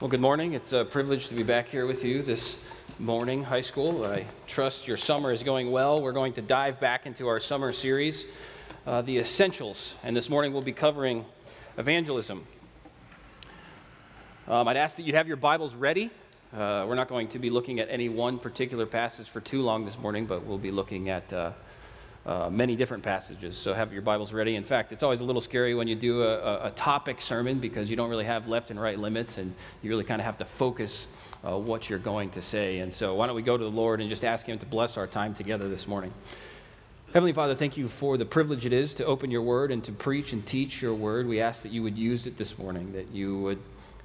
Well, good morning. It's a privilege to be back here with you this morning, high school. I trust your summer is going well. We're going to dive back into our summer series, uh, The Essentials, and this morning we'll be covering evangelism. Um, I'd ask that you have your Bibles ready. Uh, we're not going to be looking at any one particular passage for too long this morning, but we'll be looking at. Uh, uh, many different passages. So have your Bibles ready. In fact, it's always a little scary when you do a, a topic sermon because you don't really have left and right limits and you really kind of have to focus uh, what you're going to say. And so why don't we go to the Lord and just ask Him to bless our time together this morning. Heavenly Father, thank you for the privilege it is to open your word and to preach and teach your word. We ask that you would use it this morning, that you would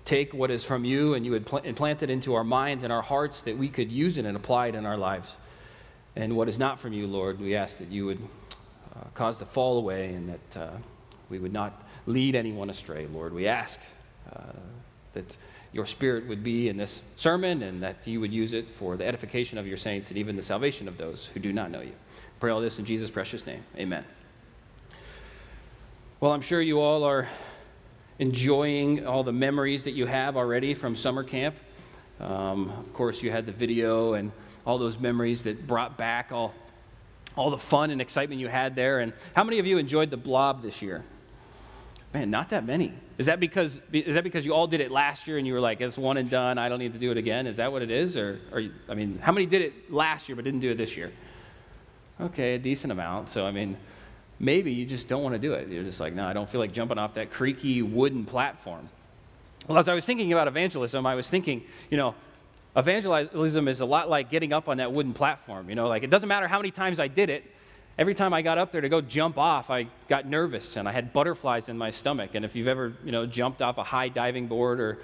take what is from you and you would pl- implant it into our minds and our hearts, that we could use it and apply it in our lives. And what is not from you, Lord, we ask that you would uh, cause to fall away and that uh, we would not lead anyone astray, Lord. We ask uh, that your spirit would be in this sermon and that you would use it for the edification of your saints and even the salvation of those who do not know you. Pray all this in Jesus' precious name. Amen. Well, I'm sure you all are enjoying all the memories that you have already from summer camp. Um, of course, you had the video and all those memories that brought back all, all the fun and excitement you had there. And how many of you enjoyed the blob this year? Man, not that many. Is that because, is that because you all did it last year and you were like, it's one and done, I don't need to do it again? Is that what it is? Or, or I mean, how many did it last year but didn't do it this year? Okay, a decent amount. So, I mean, maybe you just don't want to do it. You're just like, no, I don't feel like jumping off that creaky wooden platform. Well, as I was thinking about evangelism, I was thinking, you know, evangelism is a lot like getting up on that wooden platform. You know, like it doesn't matter how many times I did it. Every time I got up there to go jump off, I got nervous and I had butterflies in my stomach. And if you've ever, you know, jumped off a high diving board or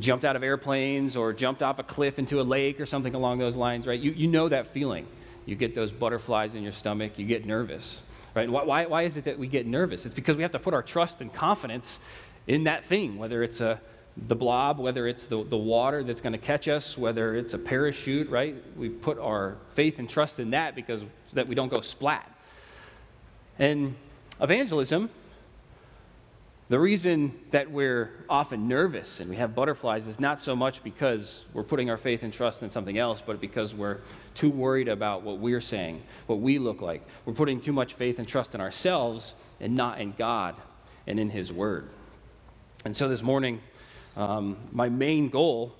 jumped out of airplanes or jumped off a cliff into a lake or something along those lines, right? You, you know that feeling. You get those butterflies in your stomach, you get nervous, right? And why, why is it that we get nervous? It's because we have to put our trust and confidence in that thing, whether it's a the blob, whether it's the, the water that's going to catch us, whether it's a parachute, right? We put our faith and trust in that because that we don't go splat. And evangelism, the reason that we're often nervous and we have butterflies is not so much because we're putting our faith and trust in something else, but because we're too worried about what we're saying, what we look like. We're putting too much faith and trust in ourselves and not in God and in His Word. And so this morning, um, my main goal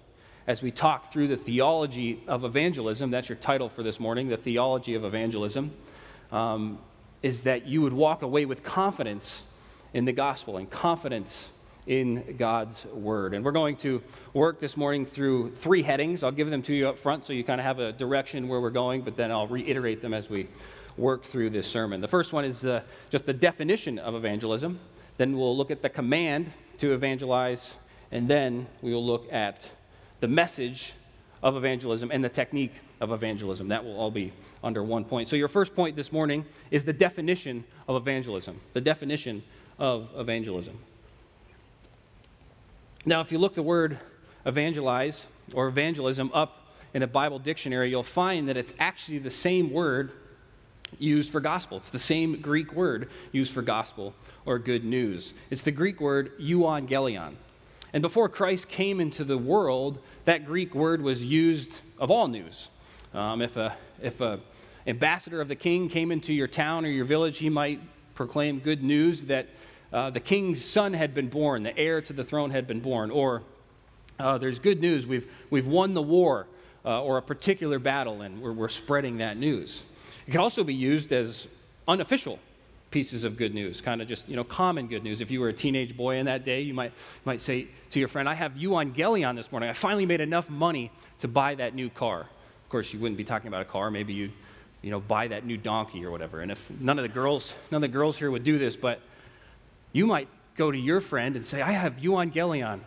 as we talk through the theology of evangelism, that's your title for this morning, the theology of evangelism, um, is that you would walk away with confidence in the gospel and confidence in God's word. And we're going to work this morning through three headings. I'll give them to you up front so you kind of have a direction where we're going, but then I'll reiterate them as we work through this sermon. The first one is uh, just the definition of evangelism. Then we'll look at the command to evangelize and then we will look at the message of evangelism and the technique of evangelism. That will all be under one point. So, your first point this morning is the definition of evangelism. The definition of evangelism. Now, if you look the word evangelize or evangelism up in a Bible dictionary, you'll find that it's actually the same word used for gospel. It's the same Greek word used for gospel or good news. It's the Greek word euangelion. And before Christ came into the world, that Greek word was used of all news. Um, if a if a ambassador of the king came into your town or your village, he might proclaim good news that uh, the king's son had been born, the heir to the throne had been born, or uh, there's good news, we've, we've won the war uh, or a particular battle, and we're, we're spreading that news. It can also be used as unofficial pieces of good news, kind of just, you know, common good news. If you were a teenage boy in that day, you might, might say to your friend, I have euangelion this morning. I finally made enough money to buy that new car. Of course, you wouldn't be talking about a car. Maybe you, you know, buy that new donkey or whatever. And if none of the girls, none of the girls here would do this, but you might go to your friend and say, I have euangelion.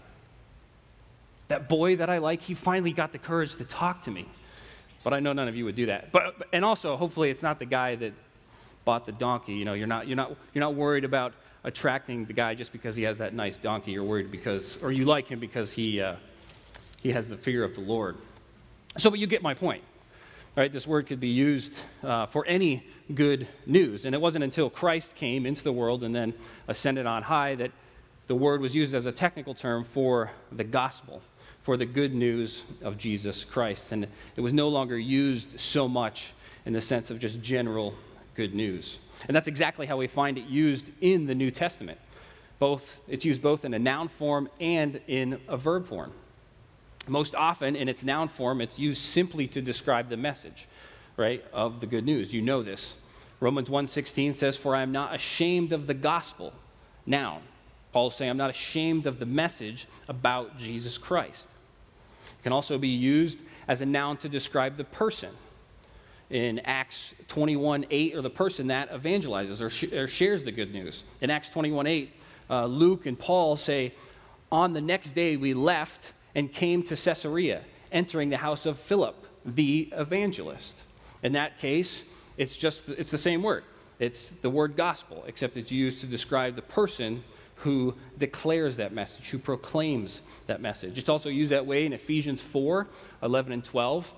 That boy that I like, he finally got the courage to talk to me. But I know none of you would do that. But, and also, hopefully, it's not the guy that bought the donkey. You know, you're not, you're not, you're not worried about attracting the guy just because he has that nice donkey. You're worried because, or you like him because he, uh, he has the fear of the Lord. So, but you get my point. Right? This word could be used uh, for any good news. And it wasn't until Christ came into the world and then ascended on high that the word was used as a technical term for the gospel, for the good news of Jesus Christ. And it was no longer used so much in the sense of just general good news. And that's exactly how we find it used in the New Testament. Both, it's used both in a noun form and in a verb form. Most often, in its noun form, it's used simply to describe the message, right, of the good news. You know this. Romans 1:16 says, "For I am not ashamed of the gospel." Noun. Paul's saying, "I'm not ashamed of the message about Jesus Christ." It can also be used as a noun to describe the person. In Acts 21:8, or the person that evangelizes or, sh- or, shares the good news. In Acts 21:8, uh, Luke and Paul say, "On the next day we left and came to Caesarea, entering the house of Philip, the evangelist." In that case, it's just it's the same word. It's the word gospel, except it's used to describe the person who declares that message, who proclaims that message. It's also used that way in Ephesians 4 11 and 12,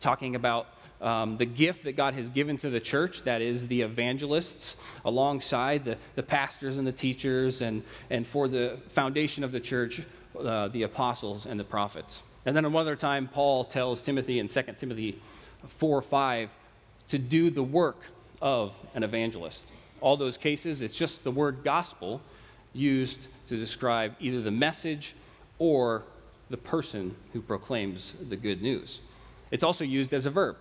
talking about um, the gift that God has given to the church, that is the evangelists, alongside the, the pastors and the teachers, and, and for the foundation of the church, uh, the apostles and the prophets. And then another time, Paul tells Timothy in 2 Timothy 4 5 to do the work of an evangelist. All those cases, it's just the word gospel used to describe either the message or the person who proclaims the good news. It's also used as a verb.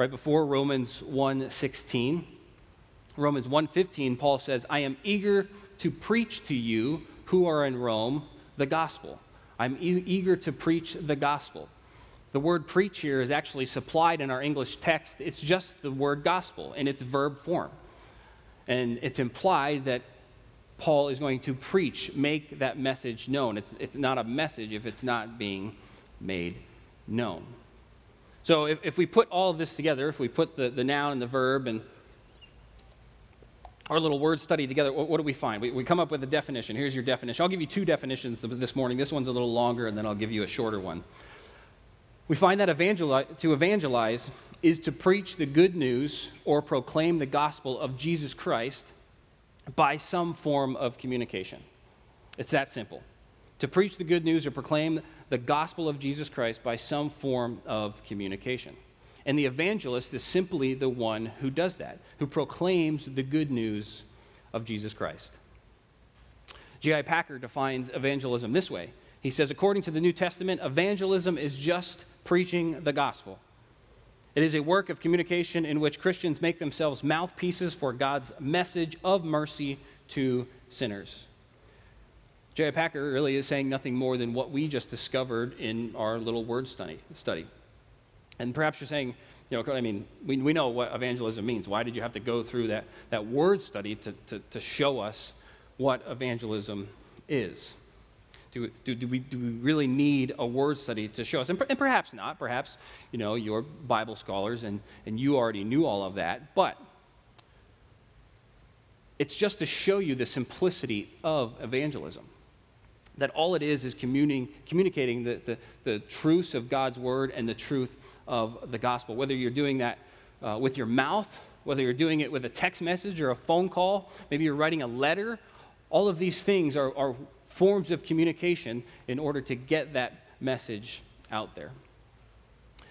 Right before Romans 1:16, Romans 1:15 Paul says, "I am eager to preach to you who are in Rome the gospel." I'm e- eager to preach the gospel. The word preach here is actually supplied in our English text. It's just the word gospel in its verb form. And it's implied that Paul is going to preach, make that message known. It's, it's not a message if it's not being made known. So if, if we put all of this together, if we put the, the noun and the verb and our little word study together, what, what do we find? We, we come up with a definition. Here's your definition. I'll give you two definitions this morning. This one's a little longer, and then I'll give you a shorter one. We find that evangelize, to evangelize is to preach the good news or proclaim the gospel of Jesus Christ by some form of communication. It's that simple. To preach the good news or proclaim the gospel of Jesus Christ by some form of communication. And the evangelist is simply the one who does that, who proclaims the good news of Jesus Christ. J.I. Packer defines evangelism this way. He says, according to the New Testament, evangelism is just preaching the gospel. It is a work of communication in which Christians make themselves mouthpieces for God's message of mercy to sinners. J.I. Packer really is saying nothing more than what we just discovered in our little word study. study. And perhaps you're saying, you know, I mean, we, we know what evangelism means. Why did you have to go through that, that word study to, to, to show us what evangelism is? Do, do, do, we, do we really need a word study to show us? And, and perhaps not. Perhaps, you know, you're Bible scholars and, and you already knew all of that. But it's just to show you the simplicity of evangelism. That all it is is communicating the, the, the truths of God's word and the truth of the gospel. Whether you're doing that uh, with your mouth, whether you're doing it with a text message or a phone call, maybe you're writing a letter, all of these things are, are forms of communication in order to get that message out there.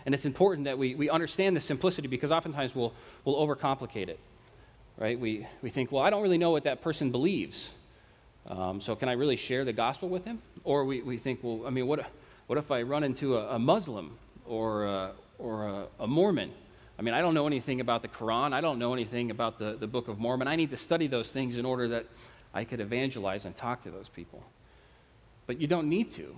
And it's important that we, we understand the simplicity because oftentimes we'll, we'll overcomplicate it, right? We, we think, well, I don't really know what that person believes. Um, so can I really share the gospel with him? Or we, we think, well, I mean, what, what if I run into a, a Muslim or, a, or a, a Mormon? I mean, I don't know anything about the Quran. I don't know anything about the, the Book of Mormon. I need to study those things in order that I could evangelize and talk to those people. But you don't need to.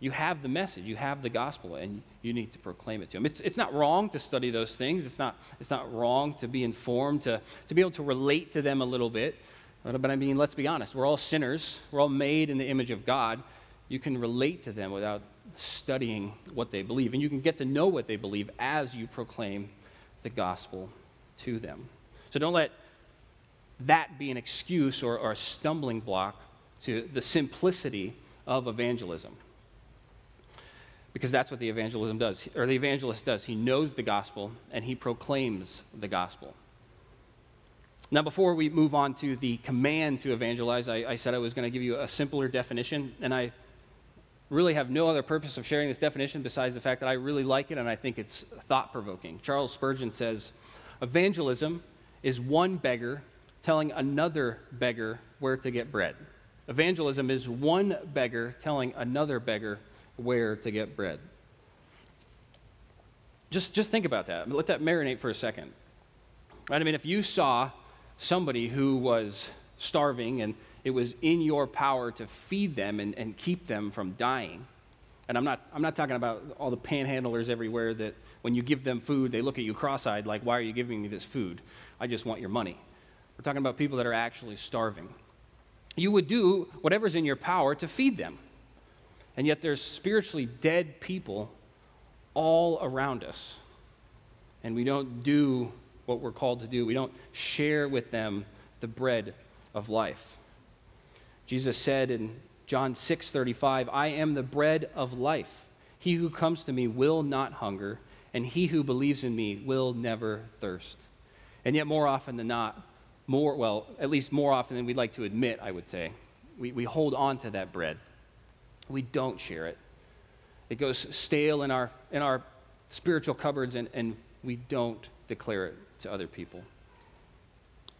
You have the message, you have the gospel, and you need to proclaim it to them. It's, it's not wrong to study those things. It's not, it's not wrong to be informed, to, to be able to relate to them a little bit. But, I mean, let's be honest. We're all sinners. We're all made in the image of God. You can relate to them without studying what they believe. And you can get to know what they believe as you proclaim the gospel to them. So don't let that be an excuse or, or a stumbling block to the simplicity of evangelism. Because that's what the evangelism does, or the evangelist does. He knows the gospel and he proclaims the gospel. Now, before we move on to the command to evangelize, I, I said I was going to give you a simpler definition, and I really have no other purpose of sharing this definition besides the fact that I really like it and I think it's thought provoking. Charles Spurgeon says evangelism is one beggar telling another beggar where to get bread. Evangelism is one beggar telling another beggar where to get bread. Just, just think about that. Let that marinate for a second. Right? I mean, if you saw somebody who was starving and it was in your power to feed them and, and keep them from dying. And I'm not, I'm not talking about all the panhandlers everywhere that when you give them food, they look at you cross eyed, like, why are you giving me this food? I just want your money. We're talking about people that are actually starving. You would do whatever's in your power to feed them. And yet there's spiritually dead people all around us. And we don't do what we're called to do, we don't share with them the bread of life. Jesus said in John 6:35, "I am the bread of life. He who comes to me will not hunger, and he who believes in me will never thirst." And yet more often than not, more well, at least more often than we'd like to admit, I would say, we, we hold on to that bread. We don't share it. It goes stale in our in our spiritual cupboards and, and we don't declare it to other people.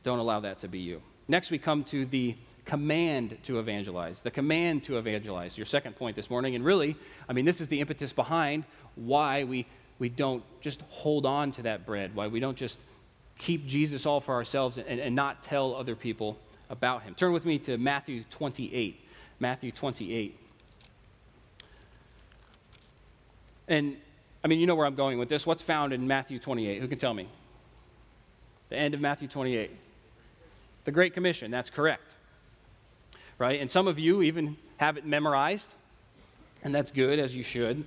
Don't allow that to be you. Next, we come to the command to evangelize. The command to evangelize, your second point this morning. And really, I mean, this is the impetus behind why we, we don't just hold on to that bread, why we don't just keep Jesus all for ourselves and, and not tell other people about him. Turn with me to Matthew 28. Matthew 28. And I mean, you know where I'm going with this. What's found in Matthew 28? Who can tell me? The end of Matthew 28. The Great Commission, that's correct right? And some of you even have it memorized, and that's good, as you should.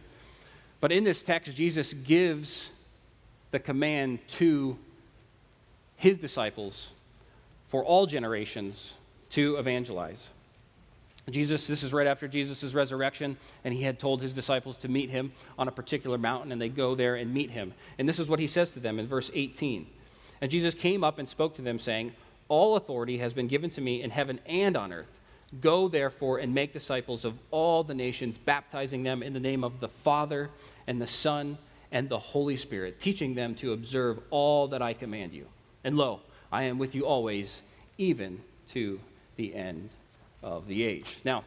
But in this text, Jesus gives the command to his disciples for all generations to evangelize. Jesus, this is right after Jesus' resurrection, and he had told his disciples to meet him on a particular mountain, and they go there and meet him. And this is what he says to them in verse 18. And Jesus came up and spoke to them, saying, All authority has been given to me in heaven and on earth. Go, therefore, and make disciples of all the nations, baptizing them in the name of the Father and the Son and the Holy Spirit, teaching them to observe all that I command you. And lo, I am with you always, even to the end of the age. Now,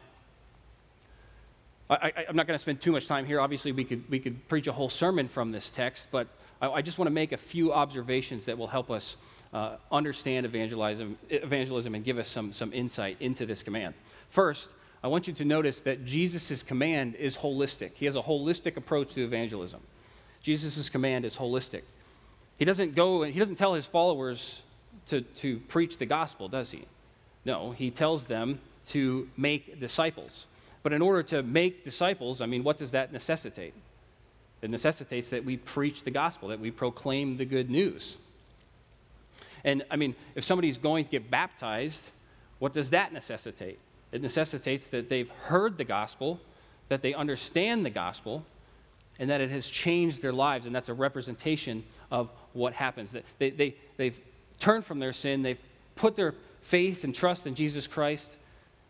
I, am not going to spend too much time here. Obviously, we could, we could preach a whole sermon from this text, but I, I just want to make a few observations that will help us uh, understand evangelism, evangelism and give us some, some insight into this command. First, I want you to notice that Jesus' command is holistic. He has a holistic approach to evangelism. Jesus' command is holistic. He doesn't go, and he doesn't tell his followers to, to preach the gospel, does he? No, he tells them to make disciples. But in order to make disciples, I mean, what does that necessitate? It necessitates that we preach the gospel, that we proclaim the good news. And I mean, if somebody's going to get baptized, what does that necessitate? It necessitates that they've heard the gospel, that they understand the gospel, and that it has changed their lives. And that's a representation of what happens. They, they, they've turned from their sin, they've put their faith and trust in Jesus Christ,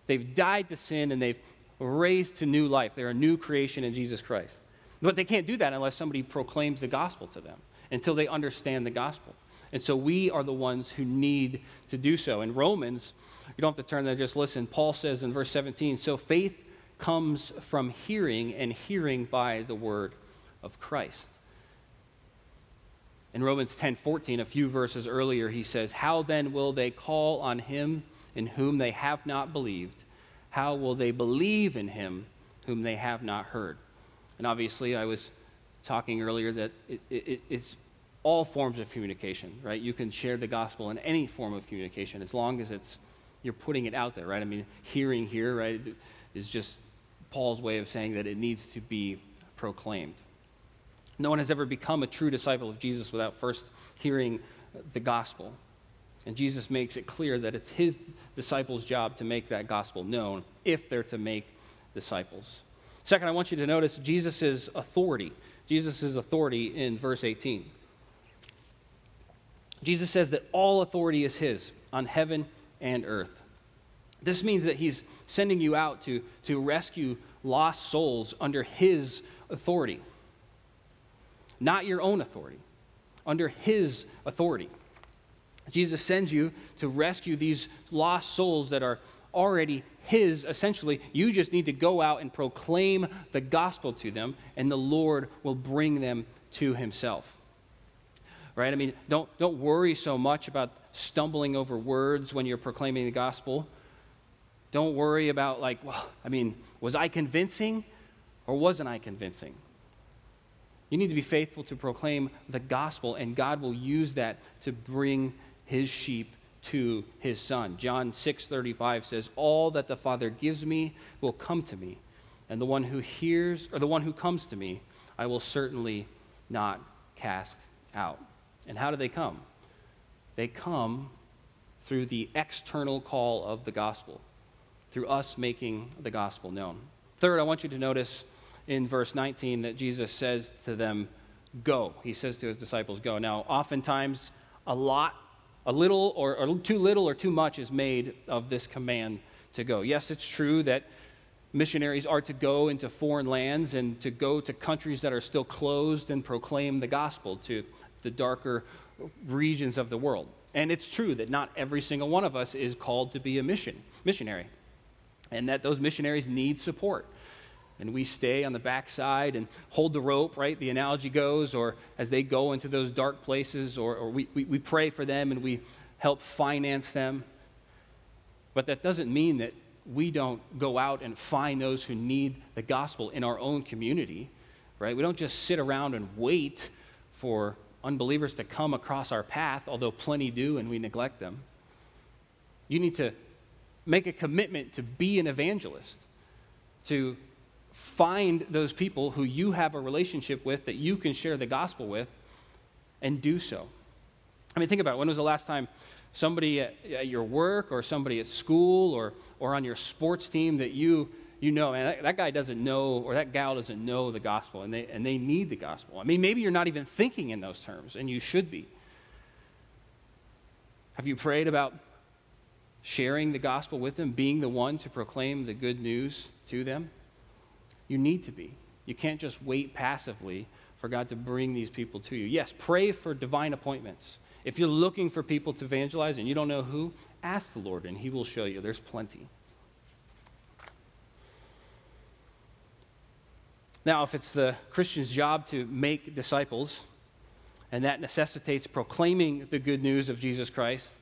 they've died to sin, and they've raised to new life. They're a new creation in Jesus Christ. But they can't do that unless somebody proclaims the gospel to them, until they understand the gospel. And so we are the ones who need to do so. In Romans, you don't have to turn there, just listen. Paul says in verse 17 So faith comes from hearing, and hearing by the word of Christ. In Romans 10 14, a few verses earlier, he says, How then will they call on him in whom they have not believed? How will they believe in him whom they have not heard? And obviously, I was talking earlier that it, it, it's all forms of communication, right? You can share the gospel in any form of communication as long as it's you're putting it out there, right? I mean, hearing here, right, is just Paul's way of saying that it needs to be proclaimed. No one has ever become a true disciple of Jesus without first hearing the gospel. And Jesus makes it clear that it's his disciples' job to make that gospel known if they're to make disciples. Second, I want you to notice Jesus' authority. Jesus' authority in verse 18. Jesus says that all authority is his. on heaven and earth. This means that he's sending you out to, to rescue lost souls under his authority, not your own authority, under his authority. Jesus sends you to rescue these lost souls that are already his, essentially. You just need to go out and proclaim the gospel to them, and the Lord will bring them to himself. Right? I mean, don't, don't worry so much about stumbling over words when you're proclaiming the gospel. Don't worry about, like, well, I mean, was I convincing or wasn't I convincing? You need to be faithful to proclaim the gospel, and God will use that to bring his sheep to his son. John 6:35 says, "All that the Father gives me will come to me, and the one who hears or the one who comes to me, I will certainly not cast out." And how do they come? They come through the external call of the gospel, through us making the gospel known. Third, I want you to notice in verse 19 that Jesus says to them, Go. He says to his disciples, Go. Now, oftentimes, a lot a little or, or too little or too much is made of this command to go. Yes, it's true that missionaries are to go into foreign lands and to go to countries that are still closed and proclaim the gospel to the darker regions of the world. And it's true that not every single one of us is called to be a mission missionary and that those missionaries need support and we stay on the backside and hold the rope, right? The analogy goes, or as they go into those dark places, or, or we, we, we pray for them and we help finance them. But that doesn't mean that we don't go out and find those who need the gospel in our own community, right? We don't just sit around and wait for unbelievers to come across our path, although plenty do and we neglect them. You need to make a commitment to be an evangelist, to find those people who you have a relationship with that you can share the gospel with and do so. I mean, think about it. When was the last time somebody at, at your work or somebody at school or, or on your sports team that you, you know, man, that, that guy doesn't know or that gal doesn't know the gospel and they, and they need the gospel? I mean, maybe you're not even thinking in those terms, and you should be. Have you prayed about sharing the gospel with them, being the one to proclaim the good news to them? You need to be. You can't just wait passively for God to bring these people to you. Yes, pray for divine appointments. If you're looking for people to evangelize and you don't know who, ask the Lord and He will show you. There's plenty. Now, if it's the Christian's job to make disciples, and that necessitates proclaiming the good news of Jesus Christ,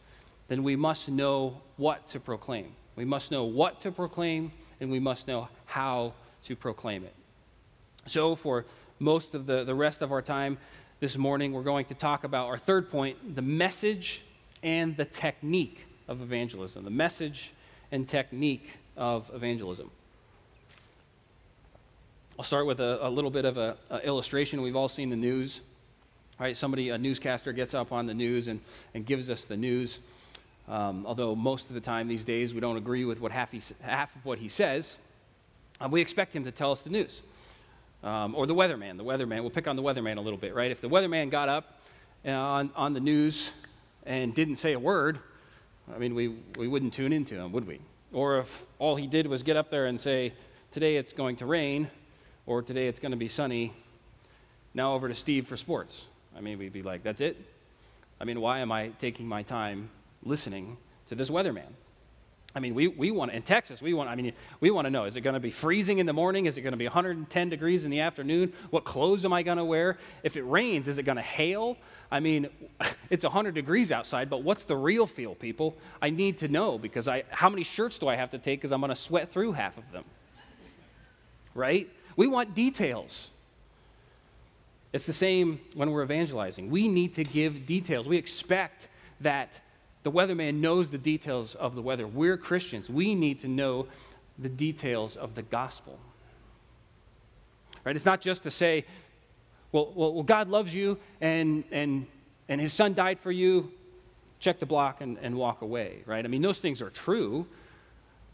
then we must know what to proclaim. We must know what to proclaim, and we must know how to proclaim it. So, for most of the, the rest of our time this morning, we're going to talk about our third point the message and the technique of evangelism. The message and technique of evangelism. I'll start with a, a little bit of an illustration. We've all seen the news. Right, somebody, a newscaster, gets up on the news and, and gives us the news. Um, although most of the time these days we don't agree with what half, he, half of what he says, uh, we expect him to tell us the news. Um, or the weatherman. The weatherman, we'll pick on the weatherman a little bit, right? If the weatherman got up uh, on, on the news and didn't say a word, I mean, we, we wouldn't tune into him, would we? Or if all he did was get up there and say, today it's going to rain, or today it's going to be sunny, now over to Steve for sports. I mean, we'd be like, that's it? I mean, why am I taking my time listening to this weatherman? I mean, we, we want, in Texas, we want, I mean, we want to know, is it going to be freezing in the morning? Is it going to be 110 degrees in the afternoon? What clothes am I going to wear? If it rains, is it going to hail? I mean, it's 100 degrees outside, but what's the real feel, people? I need to know because I, how many shirts do I have to take because I'm going to sweat through half of them? Right? We want details. It's the same when we're evangelizing. We need to give details. We expect that the weatherman knows the details of the weather. We're Christians. We need to know the details of the gospel. Right? It's not just to say, well, well, well God loves you and, and, and his son died for you. Check the block and, and walk away, right? I mean, those things are true,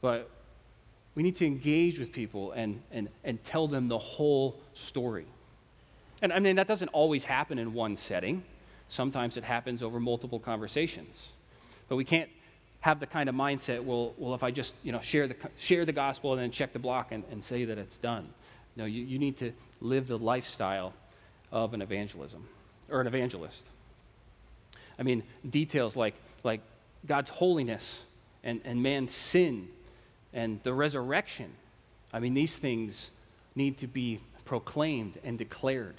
but we need to engage with people and, and, and tell them the whole story. And I mean, that doesn't always happen in one setting. Sometimes it happens over multiple conversations. But we can't have the kind of mindset, well, well if I just you know, share, the, share the gospel and then check the block and, and say that it's done. No, you, you need to live the lifestyle of an evangelism or an evangelist. I mean, details like, like God's holiness and, and man's sin and the resurrection. I mean, these things need to be proclaimed and declared.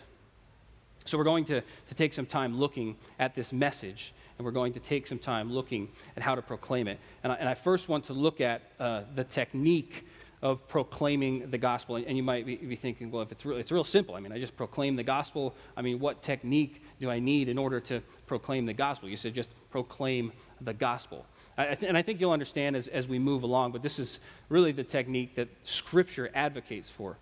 So, we're going to, to take some time looking at this message, and we're going to take some time looking at how to proclaim it. And I, and I first want to look at uh, the technique of proclaiming the gospel. And you might be, be, thinking, well, if it's real, it's real simple. I mean, I just proclaim the gospel. I mean, what technique do I need in order to proclaim the gospel? You said just proclaim the gospel. I th- and I think you'll understand as, as we move along, but this is really the technique that Scripture advocates for.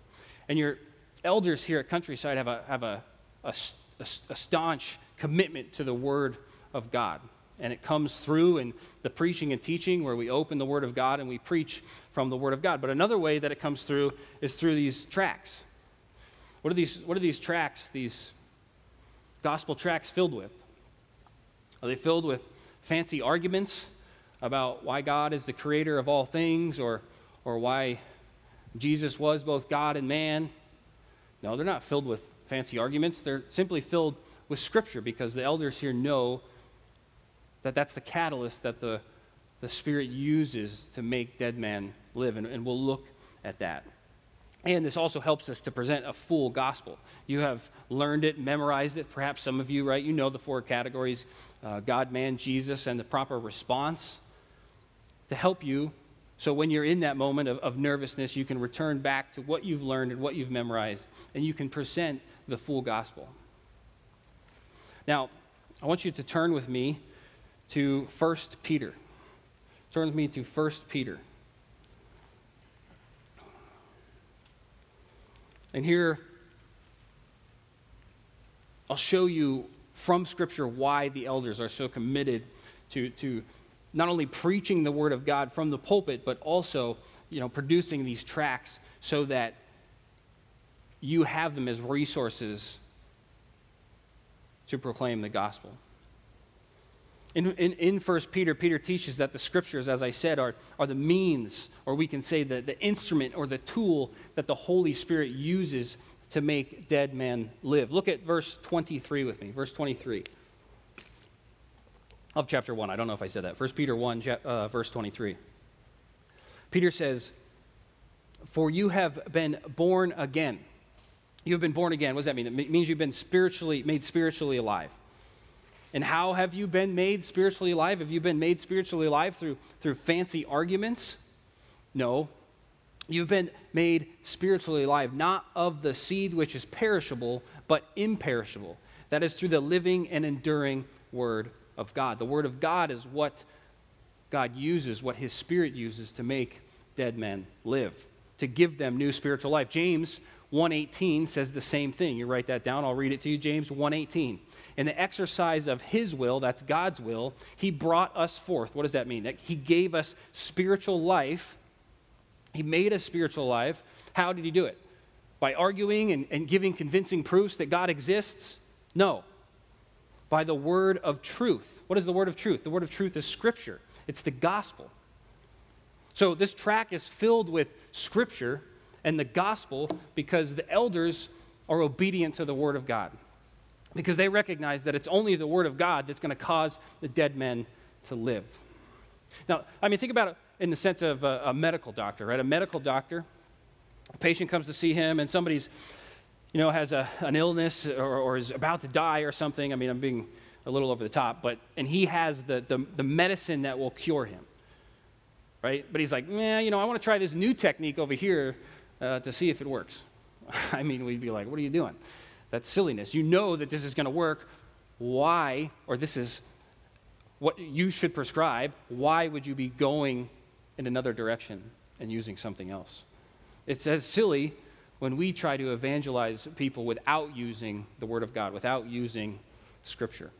And your elders here at Countryside have a, have a, a, a, a staunch commitment to the Word of God. And it comes through in the preaching and teaching where we open the Word of God and we preach from the Word of God. But another way that it comes through is through these tracts. What are these, what are these tracts, these gospel tracts filled with? Are they filled with fancy arguments about why God is the creator of all things or, or why Jesus was both God and man? No, they're not filled with fancy arguments. They're simply filled with Scripture because the elders here know that that's the catalyst that the, the Spirit uses to make dead man live. And, and we'll look at that. And this also helps us to present a full gospel. You have learned it, memorized it. Perhaps some of you, right? You know the four categories uh, God, man, Jesus, and the proper response to help you. So when you're in that moment of, of nervousness, you can return back to what you've learned and what you've memorized, and you can present the full gospel. Now, I want you to turn with me to 1 Peter. Turn with me to 1 Peter. And here, I'll show you from Scripture why the elders are so committed to, to not only preaching the Word of God from the pulpit, but also you know, producing these tracts so that you have them as resources to proclaim the gospel. In, in, in 1 Peter, Peter teaches that the scriptures, as I said, are, are the means, or we can say the, the instrument or the tool that the Holy Spirit uses to make dead men live. Look at verse 23 with me. Verse 23 of chapter 1. I don't know if I said that. 1 Peter 1, uh, verse 23. Peter says, For you have been born again. You have been born again. What does that mean? It means you've been spiritually made spiritually alive. And how have you been made spiritually alive? Have you been made spiritually alive through, through fancy arguments? No. You've been made spiritually alive, not of the seed which is perishable, but imperishable. That is through the living and enduring Word of God. The Word of God is what God uses, what His Spirit uses to make dead men live, to give them new spiritual life. James 1:18 says the same thing. You write that down. I'll read it to you. James 1:18 in the exercise of his will, that's God's will, he brought us forth. What does that mean? That he gave us spiritual life. He made us spiritual life. How did he do it? By arguing and, and giving convincing proofs that God exists? No. By the word of truth. What is the word of truth? The word of truth is scripture, it's the gospel. So this track is filled with scripture and the gospel because the elders are obedient to the word of God because they recognize that it's only the Word of God that's going to cause the dead men to live. Now, I mean, think about it in the sense of a, a medical doctor, right? A medical doctor, a patient comes to see him, and somebody's, you know, has a, an illness or, or is about to die or something. I mean, I'm being a little over the top, but, and he has the, the, the medicine that will cure him, right? But he's like, man, you know, I want to try this new technique over here uh, to see if it works. I mean, we'd be like, what are you doing? That's silliness. You know that this is going to work. Why, or this is what you should prescribe, why would you be going in another direction and using something else? It's as silly when we try to evangelize people without using the Word of God, without using Scripture.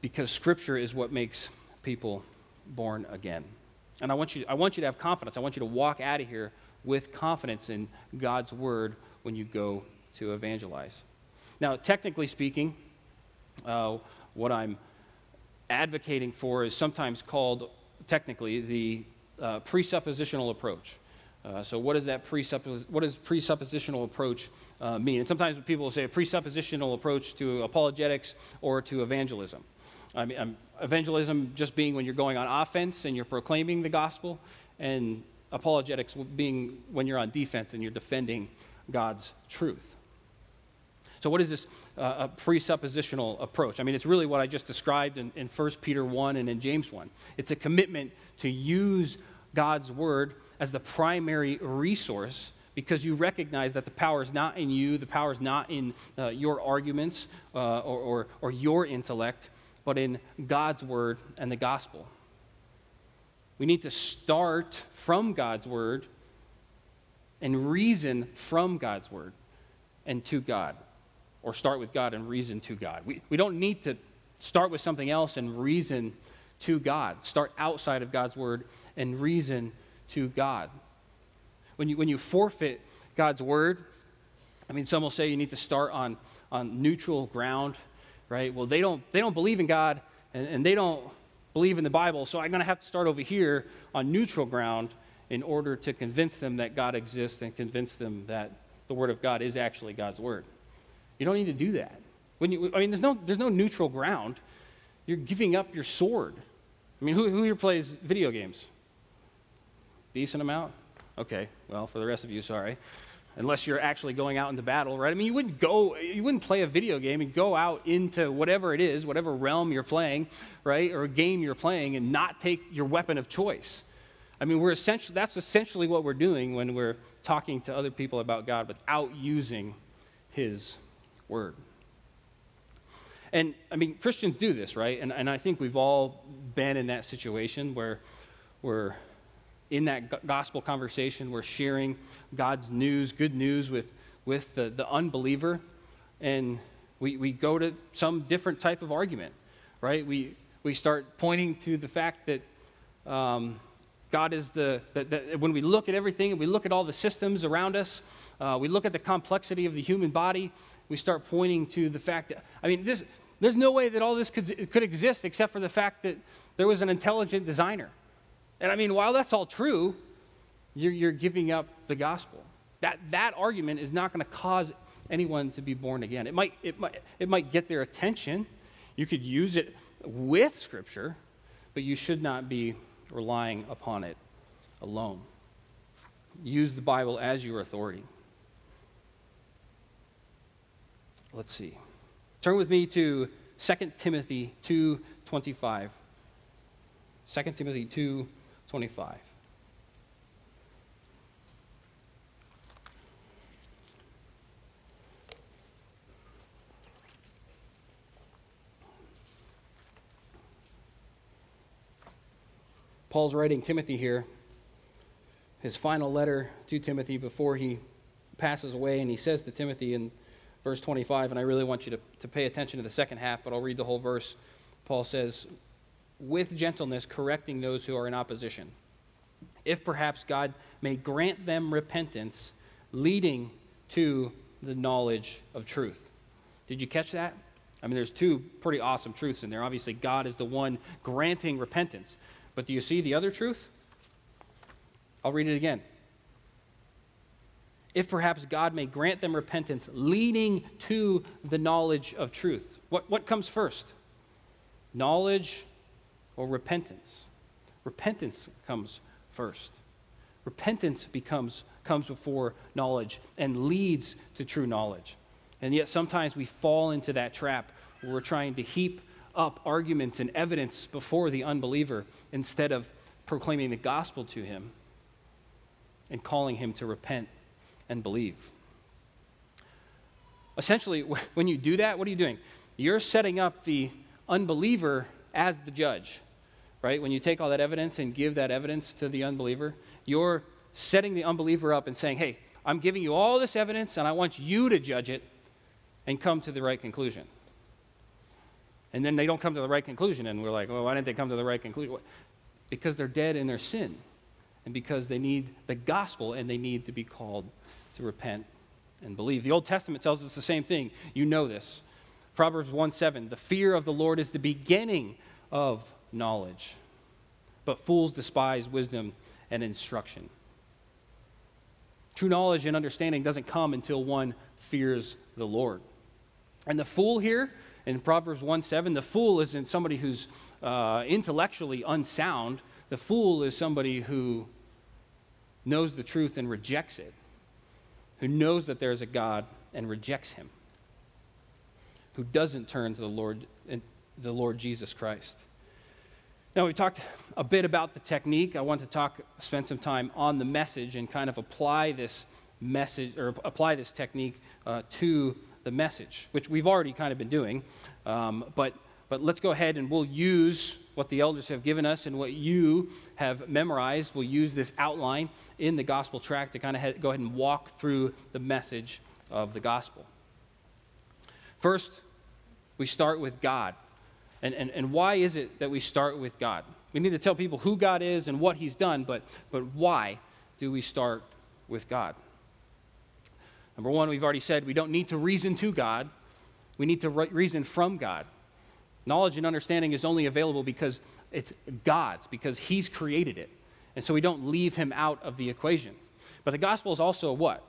Because Scripture is what makes people born again. And I want, you, I want you to have confidence. I want you to walk out of here with confidence in God's word when you go to evangelize. Now, technically speaking, uh, what I'm advocating for is sometimes called, technically, the uh, presuppositional approach. Uh, so, what does that presuppos- what does presuppositional approach uh, mean? And sometimes people will say a presuppositional approach to apologetics or to evangelism. I mean, um, evangelism just being when you're going on offense and you're proclaiming the gospel, and apologetics being when you're on defense and you're defending God's truth. So, what is this uh, presuppositional approach? I mean, it's really what I just described in, in 1 Peter 1 and in James 1. It's a commitment to use God's word as the primary resource because you recognize that the power is not in you, the power is not in uh, your arguments uh, or, or, or your intellect, but in God's word and the gospel. We need to start from God's word and reason from God's word and to God, or start with God and reason to God. We, we don't need to start with something else and reason to God. Start outside of God's word and reason to God. When you, when you forfeit God's word, I mean, some will say you need to start on, on neutral ground, right? Well, they don't, they don't believe in God and, and they don't believe in the Bible, so I'm going to have to start over here on neutral ground in order to convince them that God exists and convince them that the Word of God is actually God's Word. You don't need to do that. When you, I mean, there's no, there's no neutral ground. You're giving up your sword. I mean, who, who here plays video games? Decent amount? Okay, well, for the rest of you, sorry. Unless you're actually going out into battle, right? I mean, you wouldn't go, you wouldn't play a video game and go out into whatever it is, whatever realm you're playing, right, or game you're playing, and not take your weapon of choice. I mean, we're essentially, that's essentially what we're doing when we're talking to other people about God without using His Word. And I mean, Christians do this, right? And, and I think we've all been in that situation where we're in that gospel conversation, we're sharing God's news, good news with, with the, the unbeliever, and we, we go to some different type of argument, right? We, we start pointing to the fact that um, God is the, that, that when we look at everything and we look at all the systems around us, uh, we look at the complexity of the human body, we start pointing to the fact that, I mean, this, there's no way that all this could, could exist except for the fact that there was an intelligent designer. And I mean, while that's all true, you're, you're giving up the gospel. That, that argument is not going to cause anyone to be born again. It might, it, might, it might get their attention. You could use it with Scripture, but you should not be relying upon it alone. Use the Bible as your authority. Let's see. Turn with me to 2 Timothy 2:25. 2 Timothy 2 25. Paul's writing Timothy here, his final letter to Timothy before he passes away, and he says to Timothy in verse 25, and I really want you to, to pay attention to the second half, but I'll read the whole verse. Paul says, with gentleness, correcting those who are in opposition, if perhaps God may grant them repentance, leading to the knowledge of truth. Did you catch that? I mean, there's two pretty awesome truths in there. Obviously, God is the one granting repentance. But do you see the other truth? I'll read it again. If perhaps God may grant them repentance, leading to the knowledge of truth. What, what comes first? Knowledge or repentance. Repentance comes first. Repentance becomes, comes before knowledge and leads to true knowledge. And yet sometimes we fall into that trap where we're trying to heap up arguments and evidence before the unbeliever instead of proclaiming the gospel to him and calling him to repent and believe. Essentially, when you do that, what are you doing? You're setting up the unbeliever as the judge right? When you take all that evidence and give that evidence to the unbeliever, you're setting the unbeliever up and saying, hey, I'm giving you all this evidence and I want you to judge it and come to the right conclusion. And then they don't come to the right conclusion, and we're like, well, why didn't they come to the right conclusion? Because they're dead in their sin, and because they need the gospel and they need to be called to repent and believe. The Old Testament tells us the same thing. You know this. Proverbs 1 7, the fear of the Lord is the beginning of knowledge, but fools despise wisdom and instruction. True knowledge and understanding doesn't come until one fears the Lord. And the fool here in Proverbs 1 7, the fool isn't somebody who's uh, intellectually unsound. The fool is somebody who knows the truth and rejects it, who knows that there is a God and rejects him, who doesn't turn to the Lord, the Lord Jesus Christ. Now, we talked a bit about the technique. I want to talk, spend some time on the message and kind of apply this message or apply this technique uh, to the message, which we've already kind of been doing. Um, but, but let's go ahead and we'll use what the elders have given us and what you have memorized. We'll use this outline in the gospel tract to kind of go ahead and walk through the message of the gospel. First, we start with God. And, and, and why is it that we start with God? We need to tell people who God is and what He's done, but, but why do we start with God? Number one, we've already said we don't need to reason to God, we need to reason from God. Knowledge and understanding is only available because it's God's, because He's created it. And so we don't leave Him out of the equation. But the gospel is also what?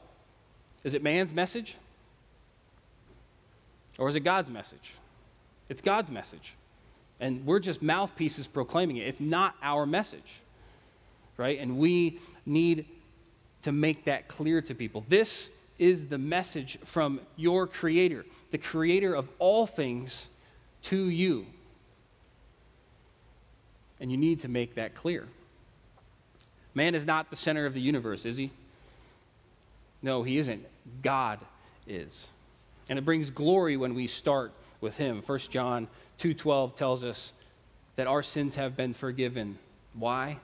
Is it man's message? Or is it God's message? It's God's message. And we're just mouthpieces proclaiming it. It's not our message, right? And we need to make that clear to people. This is the message from your Creator, the Creator of all things, to you. And you need to make that clear. Man is not the center of the universe, is he? No, he isn't. God is. And it brings glory when we start with him. 1 John 2:12 tells us that our sins have been forgiven. Why?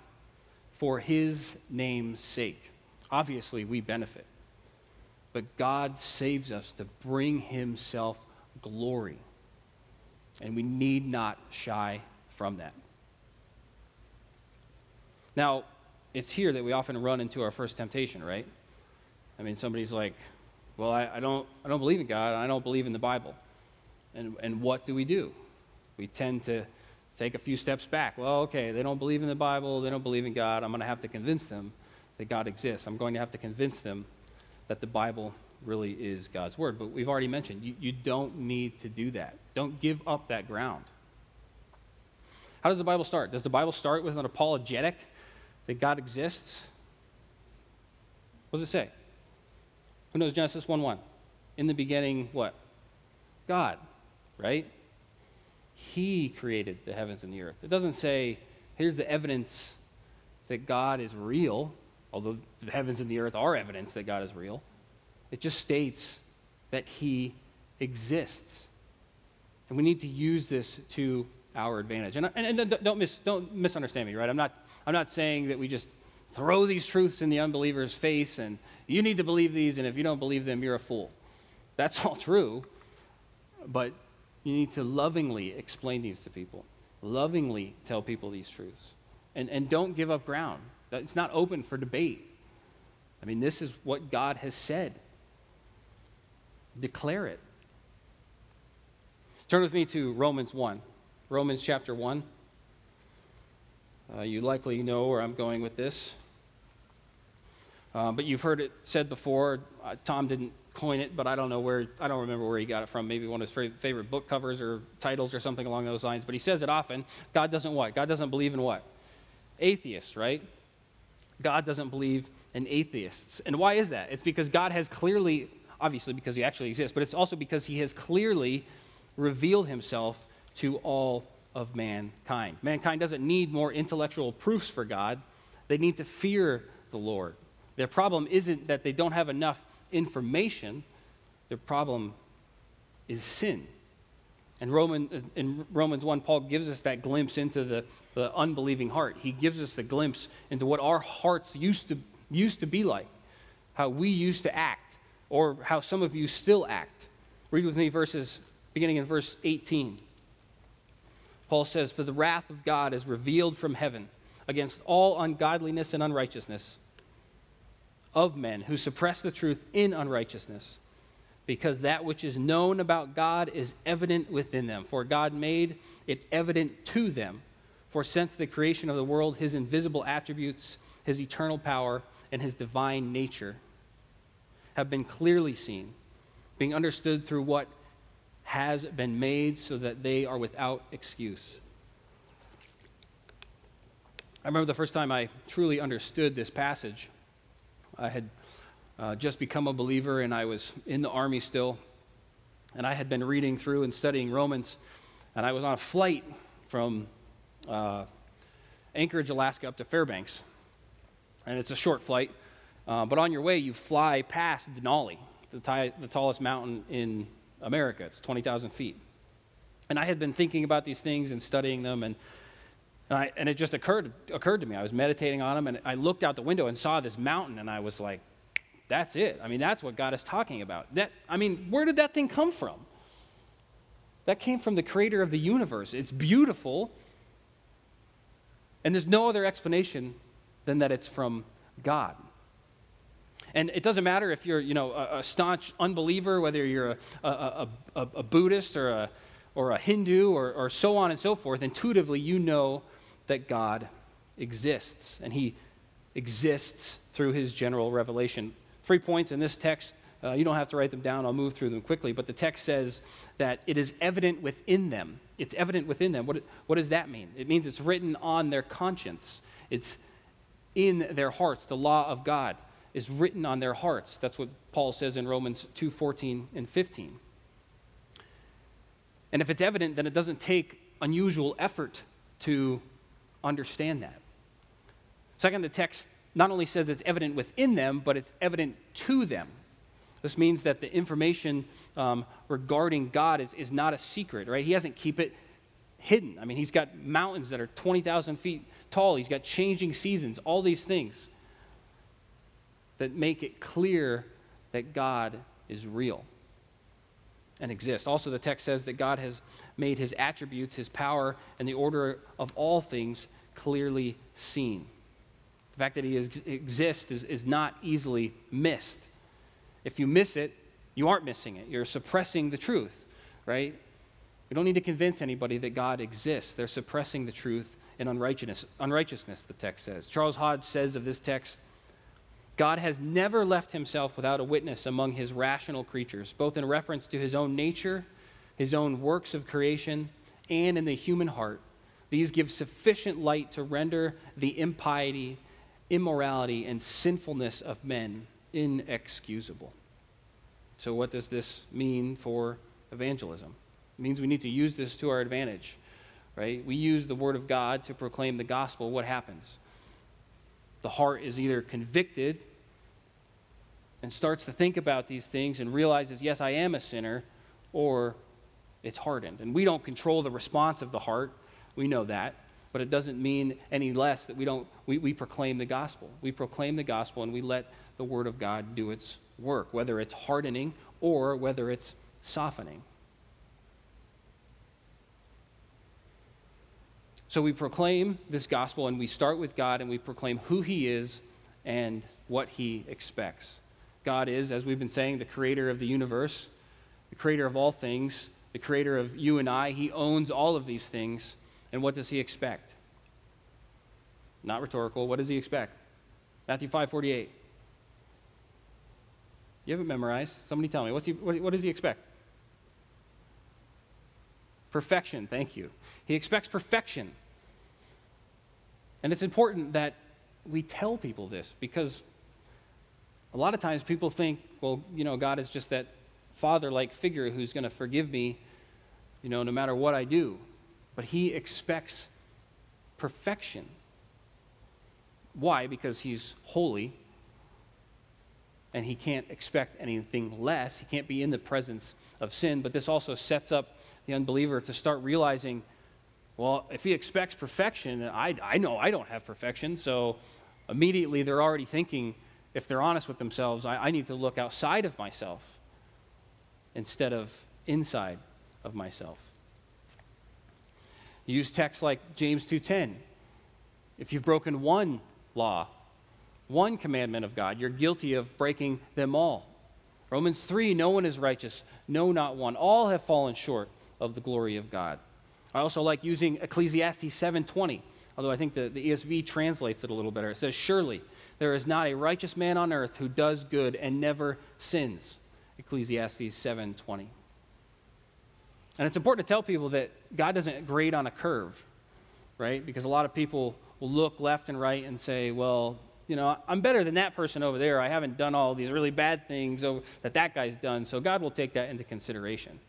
For his name's sake. Obviously, we benefit. But God saves us to bring himself glory. And we need not shy from that. Now, it's here that we often run into our first temptation, right? I mean, somebody's like, well, I, I, don't, I don't believe in God, I don't believe in the Bible. And, and what do we do? We tend to take a few steps back. Well, okay, they don't believe in the Bible, they don't believe in God. I'm going to have to convince them that God exists. I'm going to have to convince them that the Bible really is God's Word. But we've already mentioned, you, you don't need to do that. Don't give up that ground. How does the Bible start? Does the Bible start with an apologetic that God exists? What does it say? Who knows Genesis 1 1? In the beginning, what? God right? He created the heavens and the earth. It doesn't say, here's the evidence that God is real, although the heavens and the earth are evidence that God is real. It just states that He exists. And we need to use this to our advantage. And, and, and don't, mis, don't misunderstand me, right? I'm not, I'm not saying that we just throw these truths in the unbeliever's face and you need to believe these, and if you don't believe them, you're a fool. That's all true. But you need to lovingly explain these to people, lovingly tell people these truths. And, and don't give up ground. It's not open for debate. I mean, this is what God has said. Declare it. Turn with me to Romans 1. Romans chapter 1. Uh, you likely know where I'm going with this. Uh, but you've heard it said before. Uh, Tom didn't coin it, but I don't know where, I don't remember where he got it from. Maybe one of his favorite book covers or titles or something along those lines. But he says it often. God doesn't what? God doesn't believe in what? Atheists, right? God doesn't believe in atheists. And why is that? It's because God has clearly, obviously because he actually exists, but it's also because he has clearly revealed himself to all of mankind. Mankind doesn't need more intellectual proofs for God, they need to fear the Lord. Their problem isn't that they don't have enough information. their problem is sin. And Roman, uh, in Romans 1, Paul gives us that glimpse into the, the unbelieving heart. He gives us the glimpse into what our hearts used to, used to be like, how we used to act, or how some of you still act. Read with me verses beginning in verse 18. Paul says, For the wrath of God is revealed from heaven against all ungodliness and unrighteousness of men who suppress the truth in unrighteousness, because that which is known about God is evident within them. For God made it evident to them. For since the creation of the world, his invisible attributes, his eternal power, and his divine nature have been clearly seen, being understood through what has been made, so that they are without excuse. I remember the first time I truly understood this passage. I had uh, just become a believer and I was in the army still. And I had been reading through and studying Romans. And I was on a flight from uh, Anchorage, Alaska, up to Fairbanks. And it's a short flight. Uh, but on your way, you fly past Denali, the, t- the tallest mountain in America. It's 20,000 feet. And I had been thinking about these things and studying them. And and, I, and it just occurred, occurred to me. I was meditating on them, and I looked out the window and saw this mountain, and I was like, that's it. I mean, that's what God is talking about. That, I mean, where did that thing come from? That came from the creator of the universe. It's beautiful, and there's no other explanation than that it's from God. And it doesn't matter if you're, you know, a, a staunch unbeliever, whether you're a, a, a, Buddhist or a, or a Hindu or, or so on and so forth, intuitively you know that God exists, and He exists through His general revelation. Three points in this text. Uh, you don't have to write them down. I'll move through them quickly. But the text says that it is evident within them. It's evident within them. What, what does that mean? It means it's written on their conscience, it's in their hearts. The law of God is written on their hearts. That's what Paul says in Romans 2 14 and 15. And if it's evident, then it doesn't take unusual effort to understand that. Second, the text not only says it's evident within them, but it's evident to them. This means that the information um, regarding God is, is not a secret, right? He doesn't keep it hidden. I mean, he's got mountains that are 20,000 feet tall, he's got changing seasons, all these things that make it clear that God is real and exist. Also, the text says that God has made his attributes, his power, and the order of all things clearly seen. The fact that he is, exists is, is not easily missed. If you miss it, you aren't missing it. You're suppressing the truth, right? We don't need to convince anybody that God exists. They're suppressing the truth in unrighteousness, unrighteousness, the text says. Charles Hodge says of this text God has never left himself without a witness among his rational creatures, both in reference to his own nature, his own works of creation, and in the human heart. These give sufficient light to render the impiety, immorality, and sinfulness of men inexcusable. So, what does this mean for evangelism? It means we need to use this to our advantage, right? We use the Word of God to proclaim the gospel. What happens? the heart is either convicted and starts to think about these things and realizes, yes, I am a sinner, or it's hardened. And we don't control the response of the heart. We know that. But it doesn't mean any less that we don't, we, we proclaim the gospel. We proclaim the gospel and we let the word of God do its work, whether it's hardening or whether it's softening. So we proclaim this gospel and we start with God and we proclaim who He is and what He expects. God is, as we've been saying, the creator of the universe, the creator of all things, the creator of you and I. He owns all of these things. And what does He expect? Not rhetorical. What does He expect? Matthew 5 48. You haven't memorized. Somebody tell me. What's he, what, what does He expect? Perfection. Thank you. He expects perfection. And it's important that we tell people this because a lot of times people think, well, you know, God is just that father like figure who's going to forgive me, you know, no matter what I do. But he expects perfection. Why? Because he's holy and he can't expect anything less. He can't be in the presence of sin. But this also sets up the unbeliever to start realizing well, if he expects perfection, I, I know I don't have perfection, so immediately they're already thinking, if they're honest with themselves, I, I need to look outside of myself instead of inside of myself. Use texts like James 2:10. If you've broken one law, one commandment of God, you're guilty of breaking them all. Romans 3 No one is righteous, no, not one. All have fallen short of the glory of God. I also like using Ecclesiastes 7:20, although I think the, the ESV translates it a little better. It says, Surely there is not a righteous man on earth who does good and never sins. Ecclesiastes 7:20. And it's important to tell people that God doesn't grade on a curve, right? Because a lot of people will look left and right and say, well, you know, I'm better than that person over there. I haven't done all these really bad things that that guy's done, so God will take that into consideration.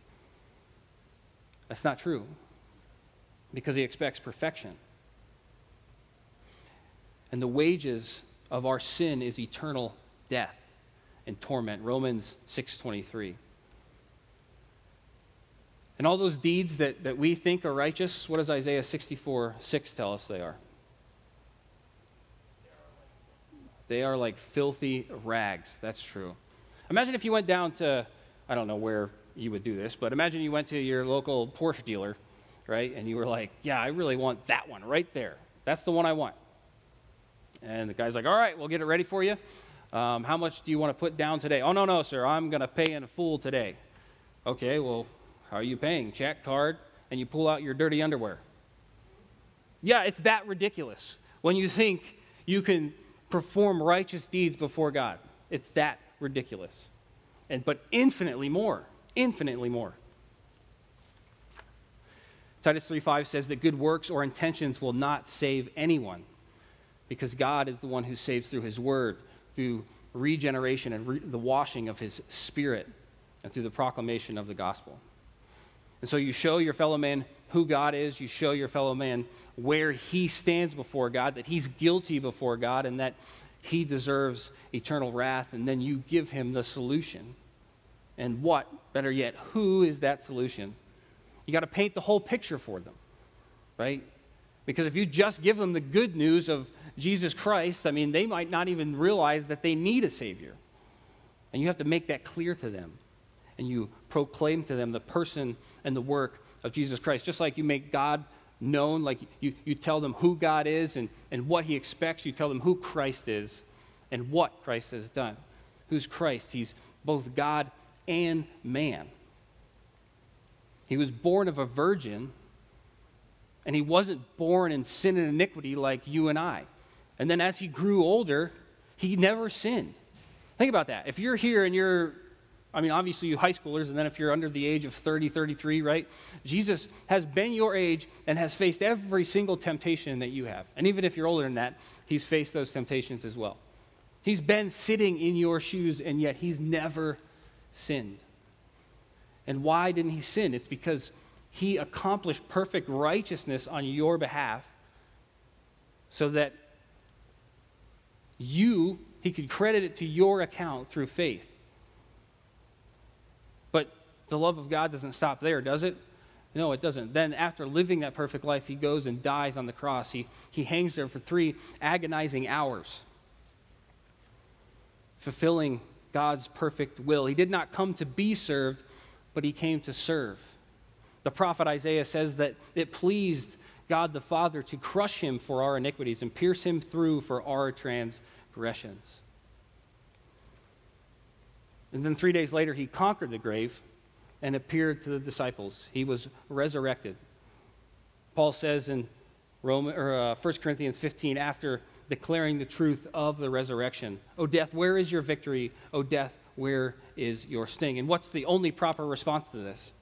That's not true because He expects perfection. And the wages of our sin is eternal death and torment. Romans 6:23. And all those deeds that, that we think are righteous, what does Isaiah 64 6 tell us they are? They are like filthy rags. That's true. Imagine if you went down to, I don't know where you would do this, but imagine you went to your local Porsche dealer, right? And you were like, yeah, I really want that one right there. That's the one I want. And the guy's like, all right, we'll get it ready for you. Um, how much do you want to put down today? Oh, no, no, sir. I'm going to pay in full today. Okay, well, how are you paying? Check, card, and you pull out your dirty underwear. Yeah, it's that ridiculous when you think you can perform righteous deeds before God. It's that ridiculous. And but infinitely more, infinitely more. Titus 3:5 says that good works or intentions will not save anyone because God is the one who saves through his word, through regeneration and re- the washing of his spirit, and through the proclamation of the gospel. And so you show your fellow man who God is, you show your fellow man where he stands before God, that he's guilty before God, and that he deserves eternal wrath, and then you give him the solution. And what, better yet, who is that solution? You got to paint the whole picture for them, right? Because if you just give them the good news of Jesus Christ, I mean, they might not even realize that they need a Savior. And you have to make that clear to them and you proclaim to them the person and the work of Jesus Christ. Just like you make God known, like you, you tell them who God is and, and what he expects, you tell them who Christ is and what Christ has done. Who's Christ? He's both God and man. He was born of a virgin, and he wasn't born in sin and iniquity like you and I. And then as he grew older, he never sinned. Think about that. If you're here and you're I mean, obviously, you high schoolers, and then if you're under the age of 30, 33, right? Jesus has been your age and has faced every single temptation that you have. And even if you're older than that, he's faced those temptations as well. He's been sitting in your shoes, and yet he's never sinned. And why didn't he sin? It's because he accomplished perfect righteousness on your behalf so that you, he could credit it to your account through faith. The love of God doesn't stop there, does it? No, it doesn't. Then, after living that perfect life, he goes and dies on the cross. He, he hangs there for three agonizing hours, fulfilling God's perfect will. He did not come to be served, but he came to serve. The prophet Isaiah says that it pleased God the Father to crush him for our iniquities and pierce him through for our transgressions. And then three days later, he conquered the grave and appeared to the disciples. He was resurrected. Paul says in Roman, or, uh, 1 Corinthians 15, after declaring the truth of the resurrection, O death, where is your victory? O death, where is your sting? And what's the only proper response to this?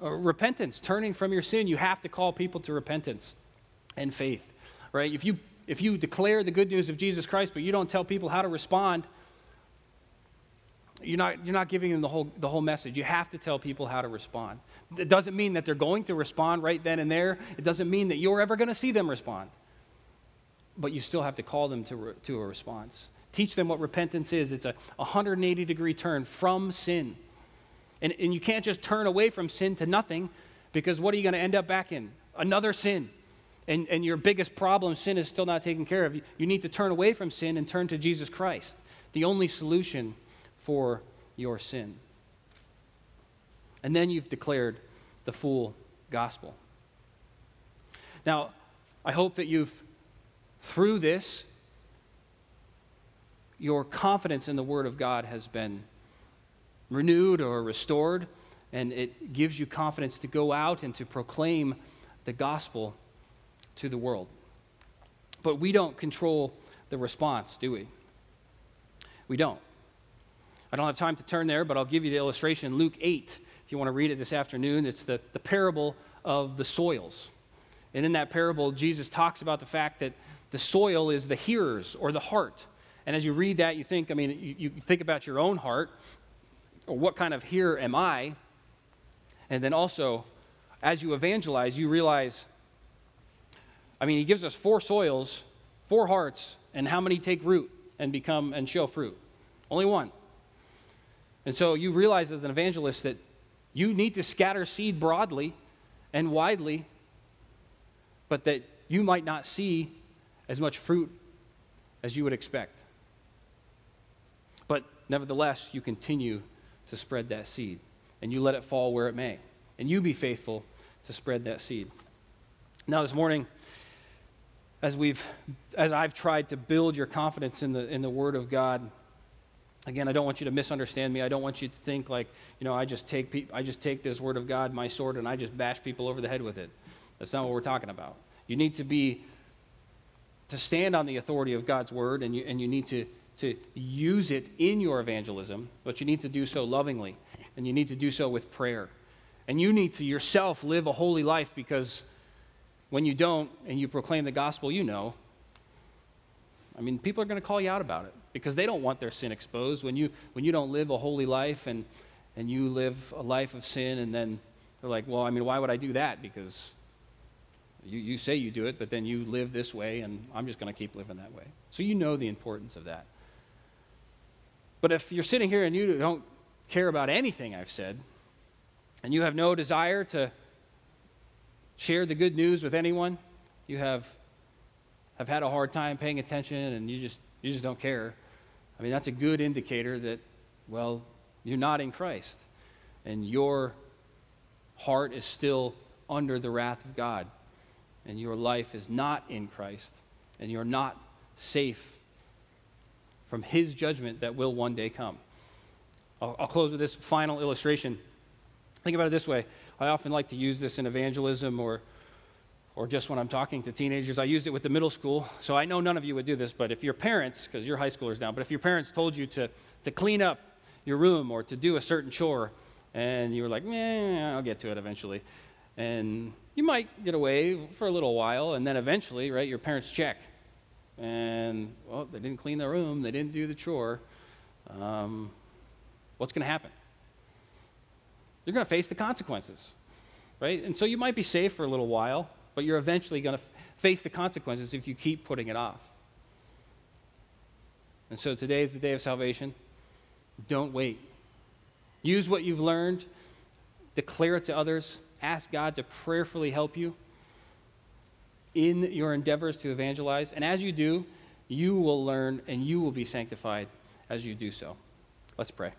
Uh, repentance, turning from your sin. You have to call people to repentance and faith, right? If you if you declare the good news of Jesus Christ, but you don't tell people how to respond, you're not, you're not giving them the whole, the whole message. You have to tell people how to respond. It doesn't mean that they're going to respond right then and there. It doesn't mean that you're ever going to see them respond. But you still have to call them to, re, to a response. Teach them what repentance is it's a 180 degree turn from sin. And, and you can't just turn away from sin to nothing because what are you going to end up back in? Another sin and, and your biggest problem, sin, is still not taken care of, you, you need to turn away from sin and turn to Jesus Christ, the only solution for your sin. And then you've declared the full gospel. Now, I hope that you've, through this, your confidence in the Word of God has been renewed or restored, and it gives you confidence to go out and to proclaim the gospel to the world. But we don't control the response, do we? We don't. I don't have time to turn there, but I'll give you the illustration. Luke 8, if you want to read it this afternoon, it's the, the parable of the soils. And in that parable, Jesus talks about the fact that the soil is the hearers or the heart. And as you read that, you think, I mean, you, you think about your own heart, or what kind of hearer am I? And then also, as you evangelize, you realize, I mean, he gives us four soils, four hearts, and how many take root and become and show fruit? Only one. And so you realize as an evangelist that you need to scatter seed broadly and widely, but that you might not see as much fruit as you would expect. But nevertheless, you continue to spread that seed, and you let it fall where it may, and you be faithful to spread that seed. Now, this morning, as we've as I've tried to build your confidence in the in the Word of God, again, I don't want you to misunderstand me. I don't want you to think like, you know, I just take pe- I just take this Word of God, my sword, and I just bash people over the head with it. That's not what we're talking about. You need to be to stand on the authority of God's Word, and you and you need to to use it in your evangelism, but you need to do so lovingly, and you need to do so with prayer. And you need to yourself live a holy life because when you don't and you proclaim the gospel, you know. I mean, people are going to call you out about it because they don't want their sin exposed. When you, when you don't live a holy life and, and you live a life of sin, and then they're like, well, I mean, why would I do that? Because you, you say you do it, but then you live this way, and I'm just going to keep living that way. So you know the importance of that. But if you're sitting here and you don't care about anything I've said, and you have no desire to share the good news with anyone, you have, have had a hard time paying attention and you just, you just don't care, I mean, that's a good indicator that, well, you're not in Christ and your heart is still under the wrath of God and your life is not in Christ and you're not safe from his judgment that will one day come. I'll, I'll close with this final illustration. Think about it this way I often like to use this in evangelism or, or just when I'm talking to teenagers. I used it with the middle school. So I know none of you would do this, but if your parents, because you're high schoolers now, but if your parents told you to, to clean up your room or to do a certain chore, and you were like, eh, I'll get to it eventually. And you might get away for a little while, and then eventually, right, your parents check. And, well, they didn't clean the room, they didn't do the chore. Um, what's going to happen? You're going to face the consequences, right? And so you might be safe for a little while, but you're eventually going to face the consequences if you keep putting it off. And so today is the day of salvation. Don't wait. Use what you've learned, declare it to others, ask God to prayerfully help you in your endeavors to evangelize. And as you do, you will learn and you will be sanctified as you do so. Let's pray.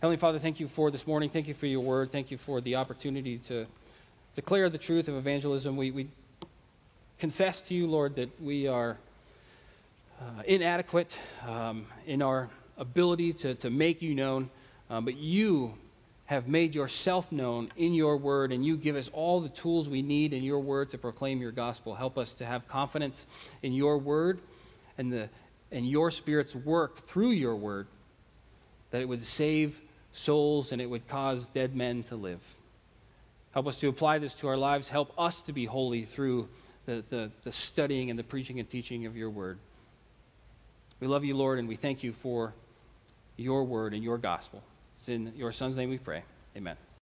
Heavenly Father, thank you for this morning. Thank you for your word. Thank you for the opportunity to declare the truth of evangelism. We, we confess to you, Lord, that we are uh, inadequate um, in our ability to, to make you known, um, but you have made yourself known in your word, and you give us all the tools we need in your word to proclaim your gospel. Help us to have confidence in your word and, the, and your Spirit's work through your word, that it would save souls and it would cause dead men to live. Help us to apply this to our lives. Help us to be holy through the, the, the, studying and the preaching and teaching of your word. We love you, Lord, and we thank you for your word and your gospel. It's in your Son's name we pray. Amen.